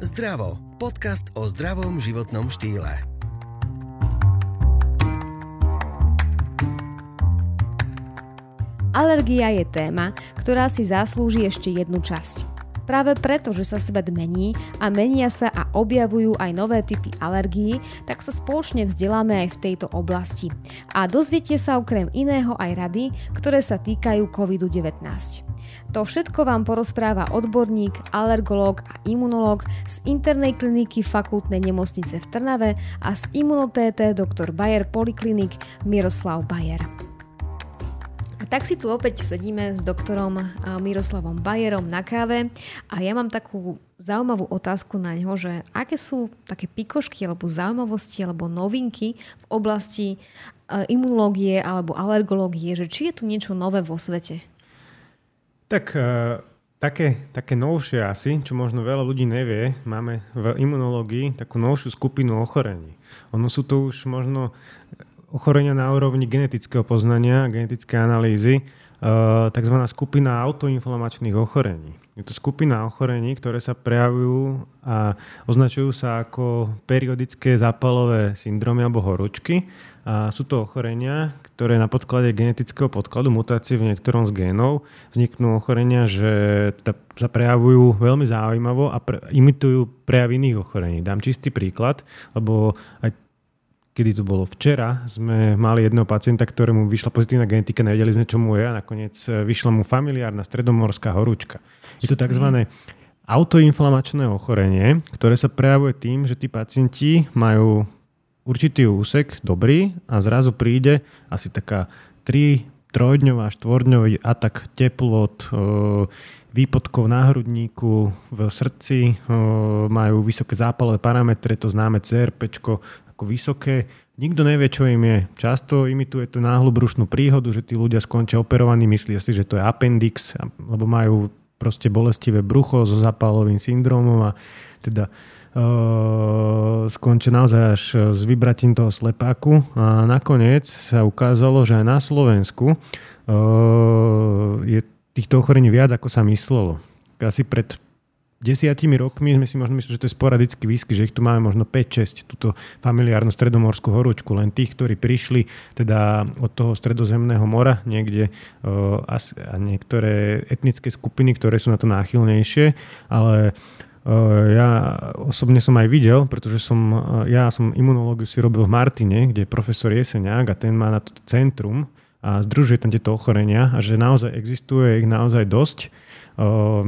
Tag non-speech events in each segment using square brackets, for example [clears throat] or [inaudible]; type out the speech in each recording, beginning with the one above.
Zdravo. Podcast o zdravom životnom štýle. Alergia je téma, ktorá si zaslúži ešte jednu časť. Práve preto, že sa svet mení a menia sa a objavujú aj nové typy alergií, tak sa spoločne vzdeláme aj v tejto oblasti. A dozviete sa okrem iného aj rady, ktoré sa týkajú COVID-19. To všetko vám porozpráva odborník, alergológ a imunológ z internej kliniky fakultnej nemocnice v Trnave a z imunotéte dr. Bayer Poliklinik Miroslav Bayer. Tak si tu opäť sedíme s doktorom Miroslavom Bajerom na káve a ja mám takú zaujímavú otázku na ňo, že aké sú také pikošky alebo zaujímavosti alebo novinky v oblasti imunológie alebo alergológie, že či je tu niečo nové vo svete? Tak uh, také, také novšie asi, čo možno veľa ľudí nevie, máme v imunológii takú novšiu skupinu ochorení. Ono sú to už možno ochorenia na úrovni genetického poznania, genetické analýzy, uh, tzv. skupina autoinflamačných ochorení. Je to skupina ochorení, ktoré sa prejavujú a označujú sa ako periodické zápalové syndromy alebo horúčky. A sú to ochorenia, ktoré na podklade genetického podkladu, mutácie v niektorom z génov, vzniknú ochorenia, že sa prejavujú veľmi zaujímavo a pre, imitujú prejav iných ochorení. Dám čistý príklad, lebo aj kedy to bolo včera, sme mali jedného pacienta, ktorému vyšla pozitívna genetika, nevedeli sme, čo mu je a nakoniec e, vyšla mu familiárna stredomorská horúčka. Je to tzv. autoinflamačné ochorenie, ktoré sa prejavuje tým, že tí pacienti majú určitý úsek dobrý a zrazu príde asi taká 3 trojdňová, štvordňový atak teplot, e, výpodkov na hrudníku, v srdci, e, majú vysoké zápalové parametre, to známe CRP ako vysoké. Nikto nevie, čo im je. Často imituje tú náhlu brušnú príhodu, že tí ľudia skončia operovaní, myslia si, že to je appendix, lebo majú proste bolestivé brucho so zápalovým syndromom a teda Uh, skončil naozaj až s vybratím toho slepáku a nakoniec sa ukázalo, že aj na Slovensku uh, je týchto ochorení viac, ako sa myslelo. Asi pred desiatimi rokmi sme si možno mysleli, že to je sporadický výsky, že ich tu máme možno 5-6, túto familiárnu stredomorskú horúčku, len tých, ktorí prišli teda od toho stredozemného mora niekde uh, a niektoré etnické skupiny, ktoré sú na to náchylnejšie, ale ja osobne som aj videl, pretože som, ja som imunológiu si robil v Martine, kde je profesor Jeseniak a ten má na to centrum a združuje tam tieto ochorenia a že naozaj existuje ich naozaj dosť.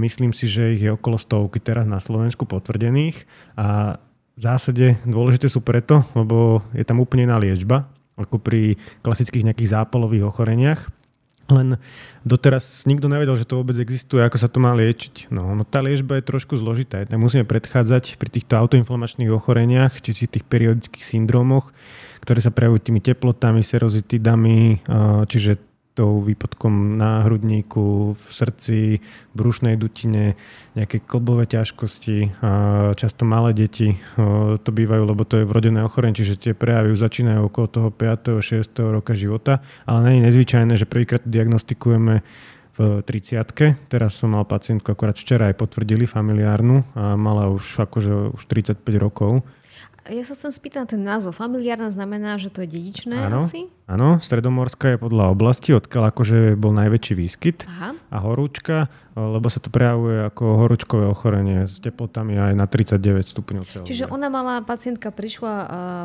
Myslím si, že ich je okolo stovky teraz na Slovensku potvrdených a v zásade dôležité sú preto, lebo je tam úplne iná liečba, ako pri klasických nejakých zápalových ochoreniach. Len doteraz nikto nevedel, že to vôbec existuje, ako sa to má liečiť. No, no tá liečba je trošku zložitá. Tak musíme predchádzať pri týchto autoinflamačných ochoreniach, či si tých periodických syndromoch, ktoré sa prejavujú tými teplotami, serozitidami, čiže tou výpadkom na hrudníku, v srdci, brušnej dutine, nejaké klbové ťažkosti. Často malé deti to bývajú, lebo to je vrodené ochorenie, čiže tie prejavy začínajú okolo toho 5. 6. roka života, ale je nezvyčajné, že prvýkrát diagnostikujeme v 30 Teraz som mal pacientku, akorát včera aj potvrdili familiárnu a mala už akože už 35 rokov. Ja sa chcem spýtať na ten názov. Familiárna znamená, že to je dedičné áno, asi? Áno, stredomorská je podľa oblasti, odkiaľ akože bol najväčší výskyt. Aha. A horúčka, lebo sa to prejavuje ako horúčkové ochorenie s teplotami aj na 39 stupňov Celzia. Čiže ona mala, pacientka prišla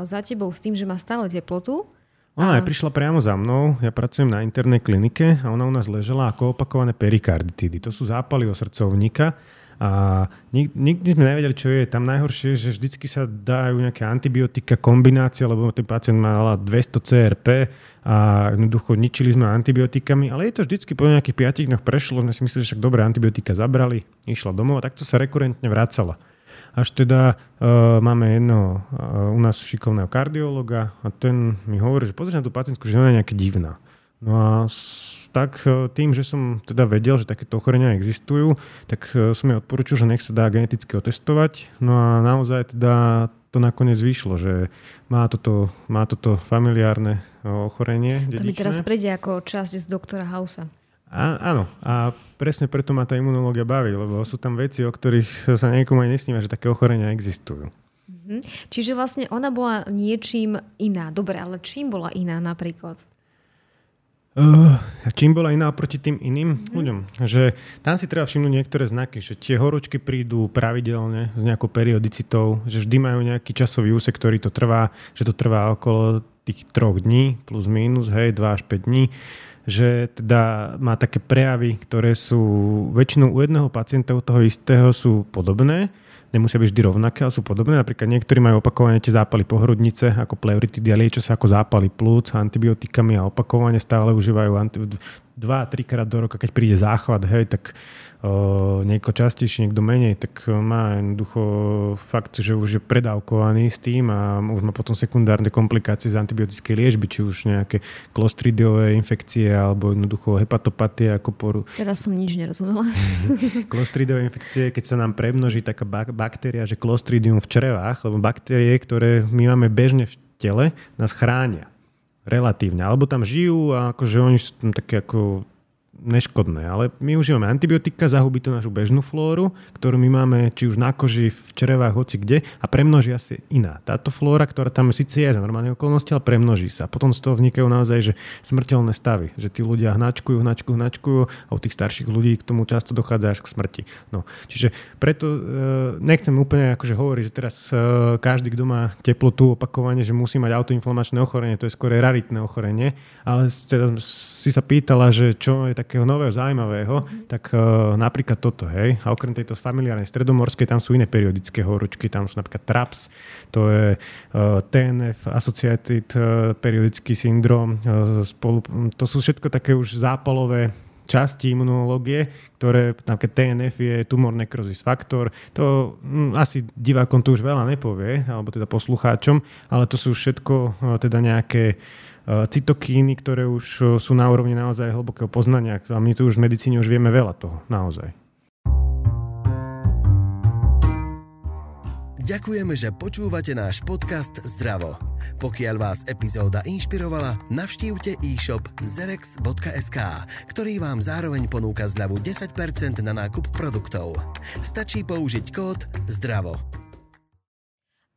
za tebou s tým, že má stále teplotu? Ona aj prišla priamo za mnou, ja pracujem na internej klinike a ona u nás ležela ako opakované perikarditídy. To sú zápaly o srdcovníka a nik, nikdy sme nevedeli, čo je. Tam najhoršie, že vždycky sa dajú nejaké antibiotika, kombinácia, lebo ten pacient mal 200 CRP a jednoducho ničili sme antibiotikami, ale je to vždycky po nejakých 5 dňoch prešlo, sme si mysleli, že však dobre, antibiotika zabrali, išla domov a takto sa rekurentne vracala. Až teda uh, máme jedno uh, u nás šikovného kardiologa a ten mi hovorí, že pozrieš na tú pacientku, že ona je nejaká divná. No a tak e, tým, že som teda vedel, že takéto ochorenia existujú, tak e, som jej odporúčil, že nech sa dá geneticky otestovať. No a naozaj teda to nakoniec vyšlo, že má toto, má toto familiárne e, ochorenie. To mi teraz prejde ako časť z doktora Hausa. A, áno, a presne preto ma tá imunológia baví, lebo sú tam veci, o ktorých sa niekomu aj nesníva, že také ochorenia existujú. Mhm. Čiže vlastne ona bola niečím iná. Dobre, ale čím bola iná napríklad? Uh, čím bola iná oproti tým iným mm-hmm. ľuďom? Že tam si treba všimnúť niektoré znaky, že tie horúčky prídu pravidelne s nejakou periodicitou, že vždy majú nejaký časový úsek, ktorý to trvá, že to trvá okolo tých troch dní, plus minus, hej, 2 až 5 dní že teda má také prejavy, ktoré sú väčšinou u jedného pacienta, u toho istého sú podobné, nemusia byť vždy rovnaké, ale sú podobné. Napríklad niektorí majú opakovane tie zápaly pohrudnice, ako pleuritidy a liečia sa ako zápaly plúc antibiotikami a opakovane stále užívajú dva, trikrát do roka, keď príde záchvat, hej, tak niekto častejšie, niekto menej, tak má jednoducho fakt, že už je predávkovaný s tým a už má potom sekundárne komplikácie z antibiotickej liežby, či už nejaké klostridiové infekcie alebo jednoducho hepatopatie ako poru. Teraz som nič nerozumela. [laughs] klostridiové infekcie, keď sa nám premnoží taká baktéria, že klostridium v črevách, lebo baktérie, ktoré my máme bežne v tele, nás chránia relatívne. Alebo tam žijú a akože oni sú tam také ako neškodné, ale my užívame antibiotika, zahubí to našu bežnú flóru, ktorú my máme či už na koži, v črevách, hoci kde a premnožia sa iná. Táto flóra, ktorá tam síce je za normálne okolnosti, ale premnoží sa. Potom z toho vznikajú naozaj že smrteľné stavy, že tí ľudia hnačkujú, hnačkujú, hnačkujú a u tých starších ľudí k tomu často dochádza až k smrti. No. Čiže preto e, nechcem úplne akože hovoriť, že teraz e, každý, kto má teplotu opakovane, že musí mať autoinflamačné ochorenie, to je skôr raritné ochorenie, ale si sa pýtala, že čo je tak takého nového, zaujímavého, tak uh, napríklad toto, hej. A okrem tejto familiárnej stredomorskej, tam sú iné periodické horúčky, tam sú napríklad TRAPS, to je uh, e, TNF, Associated uh, periodický syndrom, uh, spolu, to sú všetko také už zápalové časti imunológie, ktoré napríklad TNF je tumor necrosis faktor. To hm, asi divákom to už veľa nepovie, alebo teda poslucháčom, ale to sú všetko teda nejaké cytokíny, ktoré už eh, sú na úrovni naozaj hlbokého poznania. A my tu už v medicíne už vieme veľa toho, naozaj. Ďakujeme, že počúvate náš podcast Zdravo. Pokiaľ vás epizóda inšpirovala, navštívte e-shop zerex.sk, ktorý vám zároveň ponúka zľavu 10% na nákup produktov. Stačí použiť kód ZDRAVO.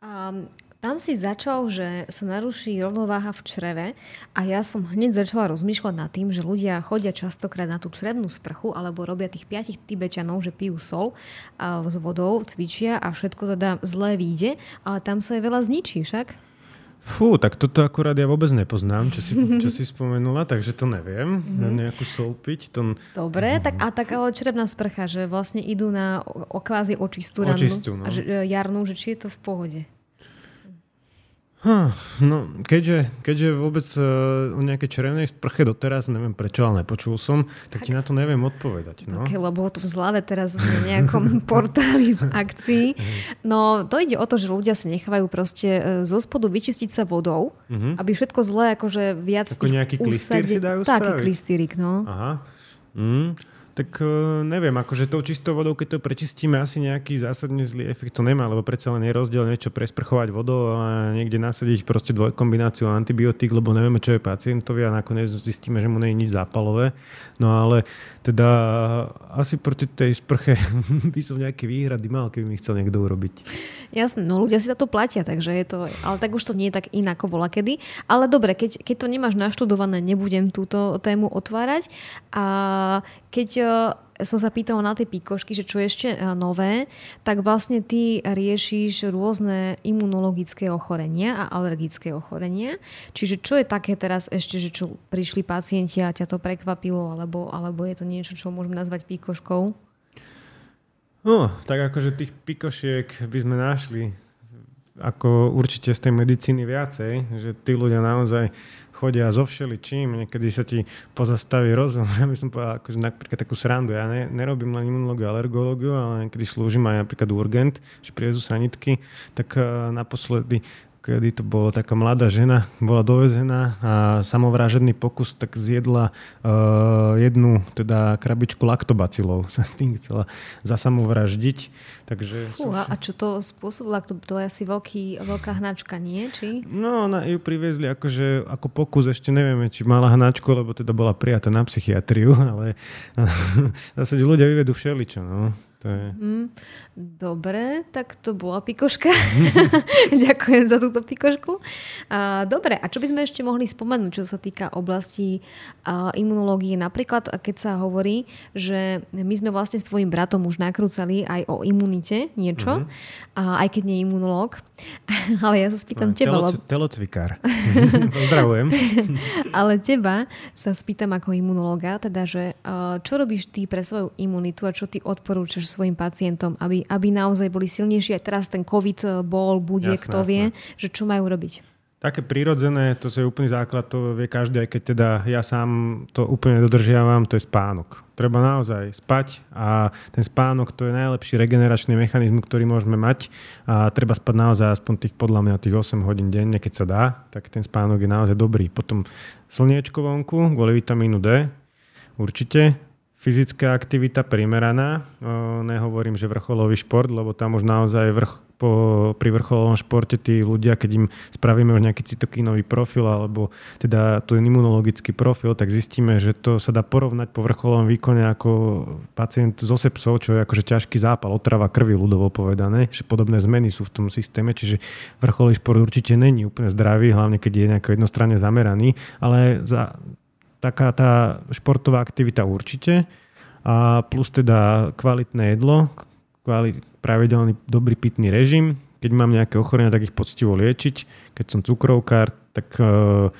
Um, tam si začal, že sa naruší rovnováha v čreve a ja som hneď začala rozmýšľať nad tým, že ľudia chodia častokrát na tú črevnú sprchu alebo robia tých piatich tibečanov, že pijú sol a s vodou, cvičia a všetko teda zlé vyjde, ale tam sa je veľa zničí však. Fú, tak toto akurát ja vôbec nepoznám, čo si, [laughs] čo si spomenula, takže to neviem. Mm-hmm. Nejakú sol piť. To... Dobre, tak a tak ale črevná sprcha, že vlastne idú na o, kvázi očistú. Očistú, no. a že, e, jarnú, že či je to v pohode. Huh, no, keďže, keďže vôbec uh, o nejakej červenej sprche doteraz, neviem prečo, ale nepočul som, tak, tak ti na to neviem odpovedať. No. Okay, lebo to v zlave teraz na nejakom [laughs] portáli v akcii. No, to ide o to, že ľudia sa nechávajú proste uh, zo spodu vyčistiť sa vodou, uh-huh. aby všetko zlé akože viac... Ako nejaký klistýr si dajú Taký klistýrik, no. Aha. Mm. Tak uh, neviem, akože tou čistou vodou, keď to prečistíme, asi nejaký zásadne zlý efekt to nemá, lebo predsa len je rozdiel niečo presprchovať vodou a niekde nasadiť proste dvojkombináciu antibiotík, lebo nevieme, čo je pacientovi a nakoniec zistíme, že mu nie je nič zápalové. No ale teda asi proti tej sprche [laughs] by som nejaké výhrady mal, keby mi chcel niekto urobiť. Jasné, no ľudia si za to platia, takže je to, ale tak už to nie je tak inako bola kedy. Ale dobre, keď, keď to nemáš naštudované, nebudem túto tému otvárať. A keď e, som sa pýtala na tie píkošky, že čo je ešte e, nové, tak vlastne ty riešiš rôzne imunologické ochorenia a alergické ochorenia. Čiže čo je také teraz ešte, že čo prišli pacienti a ťa to prekvapilo, alebo, alebo je to niečo, čo môžeme nazvať píkoškou? No, tak akože tých pikošiek by sme našli ako určite z tej medicíny viacej, že tí ľudia naozaj chodia so všeličím, niekedy sa ti pozastaví rozum. [laughs] Ja by som povedal akože napríklad takú srandu. Ja ne, nerobím len imunológiu, alergológiu, ale niekedy slúžim aj napríklad urgent, že privezú sanitky, tak uh, naposledy kedy to bolo taká mladá žena, bola dovezená a samovrážedný pokus tak zjedla uh, jednu teda krabičku laktobacilov. [laughs] Sa s tým chcela zasamovraždiť. Takže Fú, a čo to spôsobilo? To, to je asi veľký, veľká hnačka, nie? Či? No, ona ju priviezli akože, ako pokus, ešte nevieme, či mala hnačku, lebo teda bola prijatá na psychiatriu, [laughs] ale [laughs] zase ľudia vyvedú všeličo. No. To je... Mm, dobre, tak to bola pikoška. [laughs] Ďakujem za túto pikošku. Dobre, a čo by sme ešte mohli spomenúť, čo sa týka oblasti imunológie? Napríklad, keď sa hovorí, že my sme vlastne s tvojim bratom už nakrúcali aj o imunite niečo, mm-hmm. aj keď nie je imunológ. [laughs] Ale ja sa spýtam no, teba. Telo, telocvikár. [laughs] Pozdravujem. Ale teba sa spýtam ako imunológa, teda, že čo robíš ty pre svoju imunitu a čo ty odporúčaš svojim pacientom, aby, aby naozaj boli silnejší. Aj teraz ten COVID eh, bol, bude, jasné, kto jasné. vie, že čo majú robiť. Také prirodzené, to je úplný základ, to vie každý, aj keď teda ja sám to úplne dodržiavam, to je spánok. Treba naozaj spať a ten spánok to je najlepší regeneračný mechanizmus, ktorý môžeme mať a treba spať naozaj aspoň tých podľa mňa tých 8 hodín denne, keď sa dá, tak ten spánok je naozaj dobrý. Potom slniečko vonku, kvôli vitamínu D, určite, fyzická aktivita primeraná. Nehovorím, že vrcholový šport, lebo tam už naozaj vrch, po, pri vrcholovom športe tí ľudia, keď im spravíme už nejaký cytokínový profil alebo teda tu imunologický profil, tak zistíme, že to sa dá porovnať po vrcholovom výkone ako pacient so sepsou, čo je akože ťažký zápal, otrava krvi ľudovo povedané, že podobné zmeny sú v tom systéme, čiže vrcholový šport určite není úplne zdravý, hlavne keď je nejako jednostranne zameraný, ale za taká tá športová aktivita určite a plus teda kvalitné jedlo, kvalit, pravidelný dobrý pitný režim. Keď mám nejaké ochorenia, tak ich poctivo liečiť. Keď som cukrovkár, tak uh,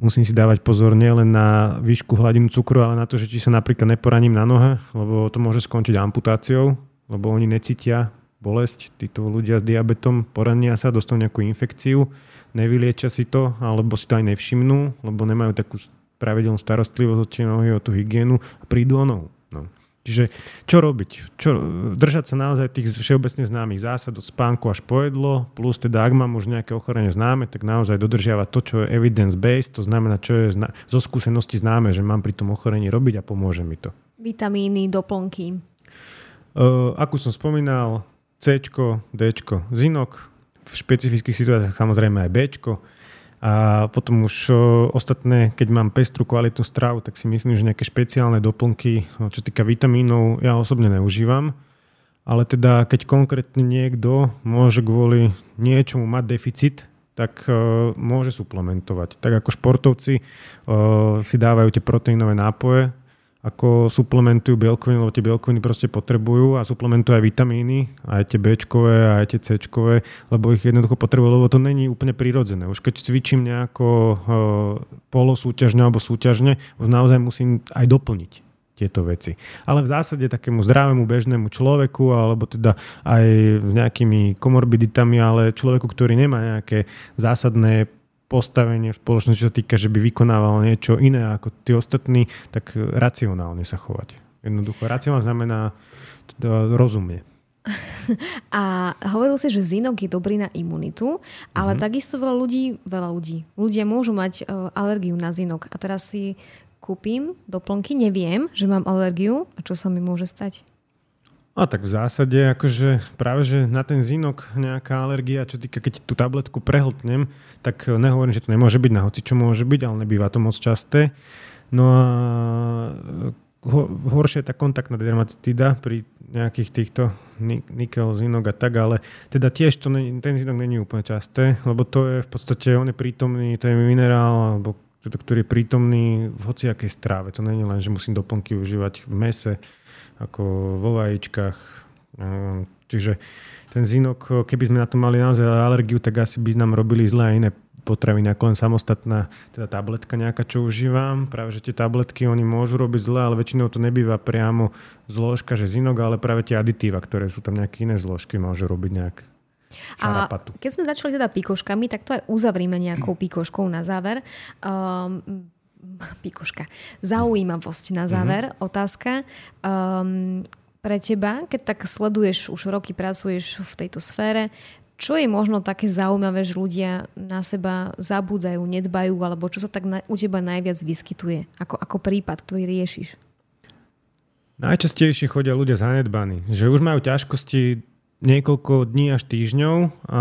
musím si dávať pozor nielen na výšku hladinu cukru, ale na to, že či sa napríklad neporaním na nohe, lebo to môže skončiť amputáciou, lebo oni necítia bolesť. Títo ľudia s diabetom porania sa, dostanú nejakú infekciu, nevyliečia si to, alebo si to aj nevšimnú, lebo nemajú takú pravidelnú starostlivosť o tie nohy, o tú hygienu a prídu o nohu. No. Čiže čo robiť? Čo, držať sa naozaj tých všeobecne známych zásad od spánku až po jedlo, plus teda ak mám už nejaké ochorenie známe, tak naozaj dodržiavať to, čo je evidence-based, to znamená, čo je zna- zo skúsenosti známe, že mám pri tom ochorení robiť a pomôže mi to. Vitamíny, doplnky. Uh, ako som spomínal, C, D, zinok, v špecifických situáciách samozrejme aj B, a potom už ostatné, keď mám pestru kvalitnú stravu, tak si myslím, že nejaké špeciálne doplnky, čo týka vitamínov, ja osobne neužívam. Ale teda, keď konkrétne niekto môže kvôli niečomu mať deficit, tak môže suplementovať. Tak ako športovci si dávajú tie proteínové nápoje, ako suplementujú bielkoviny, lebo tie bielkoviny proste potrebujú a suplementujú aj vitamíny, aj tie b aj tie c lebo ich jednoducho potrebujú, lebo to není úplne prirodzené. Už keď cvičím nejako uh, polosúťažne alebo súťažne, naozaj musím aj doplniť tieto veci. Ale v zásade takému zdravému bežnému človeku, alebo teda aj s nejakými komorbiditami, ale človeku, ktorý nemá nejaké zásadné postavenie v spoločnosti, čo sa týka, že by vykonával niečo iné ako tí ostatní, tak racionálne sa chovať. Jednoducho, racionálne znamená teda rozumie. [laughs] A hovoril si, že zinok je dobrý na imunitu, ale mm-hmm. takisto veľa ľudí, veľa ľudí, ľudia môžu mať uh, alergiu na zinok. A teraz si kúpim doplnky, neviem, že mám alergiu a čo sa mi môže stať? A tak v zásade, akože práve, že na ten zinok nejaká alergia, čo týka, keď tú tabletku prehltnem, tak nehovorím, že to nemôže byť na hoci, čo môže byť, ale nebýva to moc časté. No a ho, horšia je tá kontaktná dermatitida pri nejakých týchto nikel, zinok a tak, ale teda tiež to ne, ten zinok není úplne časté, lebo to je v podstate, on je prítomný, to je minerál, alebo teda, ktorý je prítomný v hociakej stráve. To není len, že musím doplnky užívať v mese, ako vo vajíčkach. Čiže ten zinok, keby sme na to mali naozaj alergiu, tak asi by nám robili zle aj iné potraviny, ako len samostatná teda tabletka nejaká, čo užívam. Práve, že tie tabletky oni môžu robiť zle, ale väčšinou to nebýva priamo zložka, že zinok, ale práve tie aditíva, ktoré sú tam nejaké iné zložky, môžu robiť nejak šarapatu. A keď sme začali teda pikoškami, tak to aj uzavrime nejakou [clears throat] pikoškou na záver. Um, [laughs] pikoška. Zaujímavosť na záver. Mm-hmm. Otázka. Um, pre teba, keď tak sleduješ, už roky pracuješ v tejto sfére, čo je možno také zaujímavé, že ľudia na seba zabúdajú, nedbajú, alebo čo sa tak na, u teba najviac vyskytuje, ako, ako prípad, ktorý riešiš? Najčastejšie chodia ľudia zanedbaní, že už majú ťažkosti niekoľko dní až týždňov a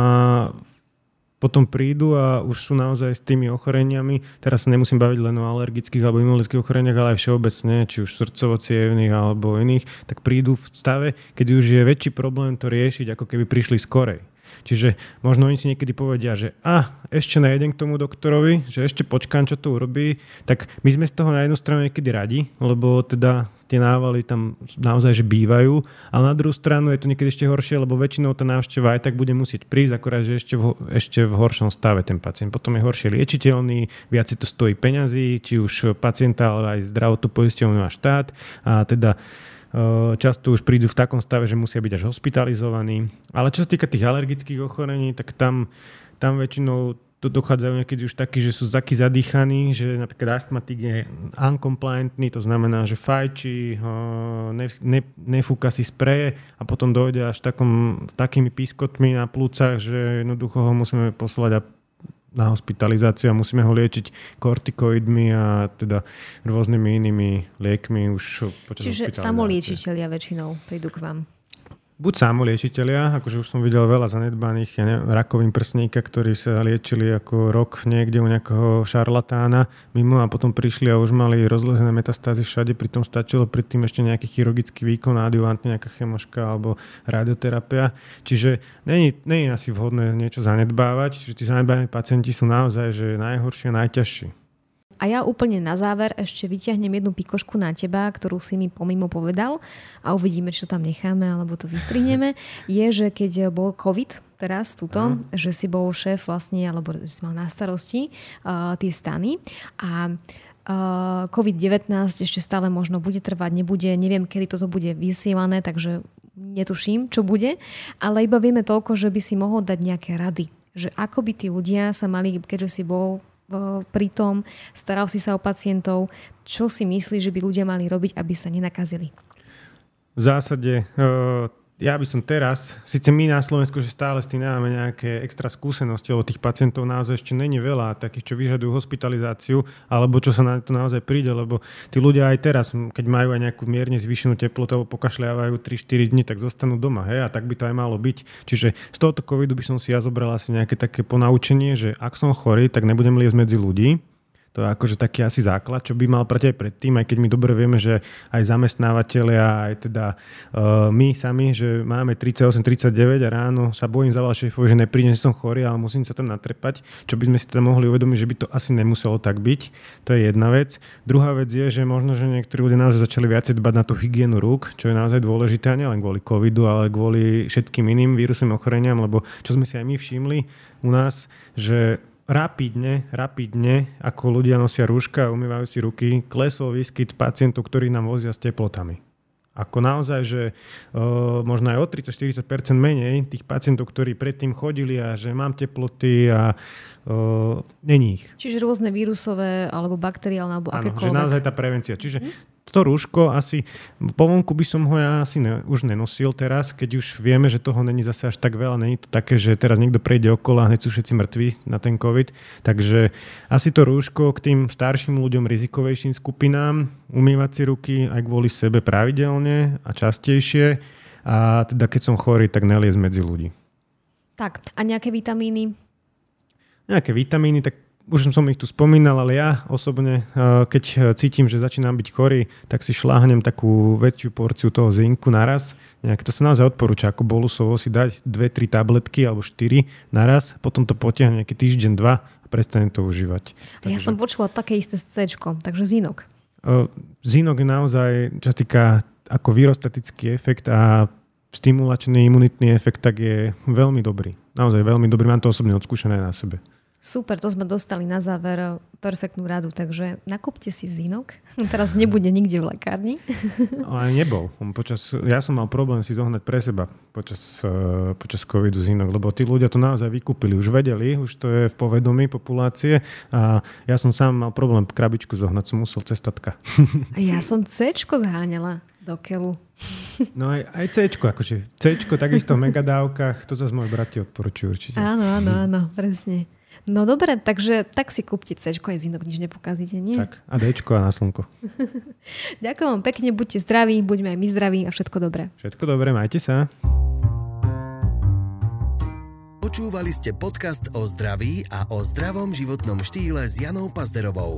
potom prídu a už sú naozaj s tými ochoreniami. Teraz sa nemusím baviť len o alergických alebo imunologických ochoreniach, ale aj všeobecne, či už srdcovo alebo iných, tak prídu v stave, keď už je väčší problém to riešiť, ako keby prišli skorej. Čiže možno oni si niekedy povedia, že a, ešte nejedem k tomu doktorovi, že ešte počkám, čo to urobí, tak my sme z toho na jednu stranu niekedy radi, lebo teda tie návaly tam naozaj že bývajú, ale na druhú stranu je to niekedy ešte horšie, lebo väčšinou tá návšteva aj tak bude musieť prísť, akorát, že ešte v, ešte v horšom stave ten pacient. Potom je horšie liečiteľný, viac si to stojí peňazí, či už pacienta, ale aj zdravotnú poisťovňu a štát. A teda e, často už prídu v takom stave, že musia byť až hospitalizovaní. Ale čo sa týka tých alergických ochorení, tak tam, tam väčšinou to dochádzajú niekedy už takí, že sú takí zadýchaní, že napríklad astmatik je uncompliantný, to znamená, že fajčí, ne, ne, nefúka si spreje a potom dojde až takom, takými pískotmi na plúcach, že jednoducho ho musíme poslať a na hospitalizáciu a musíme ho liečiť kortikoidmi a teda rôznymi inými liekmi už počas Čiže samoliečiteľia väčšinou prídu k vám buď samoliečiteľia, akože už som videl veľa zanedbaných ja neviem, rakovým prsníka, ktorí sa liečili ako rok niekde u nejakého šarlatána mimo a potom prišli a už mali rozložené metastázy všade, pritom stačilo predtým ešte nejaký chirurgický výkon, adjuvantne nejaká chemoška alebo radioterapia. Čiže není, není asi vhodné niečo zanedbávať, čiže tí zanedbaní pacienti sú naozaj že najhoršie a najťažší. A ja úplne na záver ešte vyťahnem jednu pikošku na teba, ktorú si mi pomimo povedal a uvidíme, či to tam necháme alebo to vystrihneme. [laughs] Je, že keď bol COVID, teraz tuto, uh-huh. že si bol šéf vlastne, alebo že si mal na starosti uh, tie stany a uh, COVID-19 ešte stále možno bude trvať, nebude, neviem, kedy toto bude vysielané, takže netuším, čo bude, ale iba vieme toľko, že by si mohol dať nejaké rady že ako by tí ľudia sa mali, keďže si bol pritom, staral si sa o pacientov. Čo si myslíš, že by ľudia mali robiť, aby sa nenakazili? V zásade ja by som teraz, síce my na Slovensku, že stále s tým nemáme nejaké extra skúsenosti, lebo tých pacientov naozaj ešte není veľa, takých, čo vyžadujú hospitalizáciu, alebo čo sa na to naozaj príde, lebo tí ľudia aj teraz, keď majú aj nejakú mierne zvýšenú teplotu alebo pokašľávajú 3-4 dní, tak zostanú doma, hej, a tak by to aj malo byť. Čiže z tohoto covidu by som si ja zobral asi nejaké také ponaučenie, že ak som chorý, tak nebudem liesť medzi ľudí, to je akože taký asi základ, čo by mal prať aj predtým, aj keď my dobre vieme, že aj zamestnávateľia, aj teda uh, my sami, že máme 38-39 a ráno sa bojím za šéfov, že neprídem, že som chorý, ale musím sa tam natrepať, čo by sme si teda mohli uvedomiť, že by to asi nemuselo tak byť. To je jedna vec. Druhá vec je, že možno, že niektorí ľudia naozaj začali viacej dbať na tú hygienu rúk, čo je naozaj dôležité, nielen kvôli covidu, ale kvôli všetkým iným vírusovým ochoreniam, lebo čo sme si aj my všimli u nás, že rapidne, rapidne, ako ľudia nosia rúška a umývajú si ruky, klesol výskyt pacientov, ktorí nám vozia s teplotami. Ako naozaj, že uh, možno aj o 30-40% menej tých pacientov, ktorí predtým chodili a že mám teploty a uh, není ich. Čiže rôzne vírusové alebo bakteriálne alebo Áno, akékoľvek. že naozaj tá prevencia. Čiže hm? To rúško asi, po vonku by som ho ja asi ne, už nenosil teraz, keď už vieme, že toho není zase až tak veľa, není to také, že teraz niekto prejde okolo a hneď sú všetci mŕtvi na ten COVID. Takže asi to rúško k tým starším ľuďom, rizikovejším skupinám, umývať si ruky aj kvôli sebe pravidelne a častejšie. A teda keď som chorý, tak neliez medzi ľudí. Tak, a nejaké vitamíny? Nejaké vitamíny, tak už som ich tu spomínal, ale ja osobne, eh, keď cítim, že začínam byť chorý, tak si šláhnem takú väčšiu porciu toho zinku naraz. Nejak to sa naozaj odporúča, ako bolusovo si dať 2-3 tabletky alebo 4 naraz, potom to potiahne nejaký týždeň, dva a prestane to užívať. A ja som počula také isté s C, takže zinok. Eh, zinok je naozaj, čo sa týka ako vyrostatický efekt a stimulačný imunitný efekt, tak je veľmi dobrý. Naozaj veľmi dobrý. Mám to osobne odskúšané na sebe. Super, to sme dostali na záver eh, perfektnú radu, takže nakúpte si zinok. [laughs] Teraz nebude nikde v lekárni. [laughs] Ale nebol. Počas, ja som mal problém si zohnať pre seba počas, uh, počas covidu zinok, lebo tí ľudia to naozaj vykúpili. Už vedeli, už to je v povedomí populácie a ja som sám mal problém krabičku zohnať, som musel cestatka. [laughs] A ja som C zháňala do keľu. No aj, aj C, akože C, takisto v megadávkach, to zase môj brati odporučujú určite. Áno, áno, áno, presne. No dobre, takže tak si kúpte C, aj zinok nič nepokazíte, nie? Tak, a D a na slnko. [laughs] Ďakujem vám pekne, buďte zdraví, buďme aj my zdraví a všetko dobré. Všetko dobré, majte sa. Počúvali ste podcast o zdraví a o zdravom životnom štýle s Janou Pazderovou.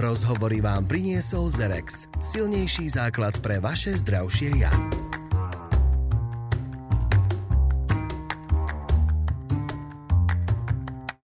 Rozhovory vám priniesol Zerex. Silnejší základ pre vaše zdravšie ja.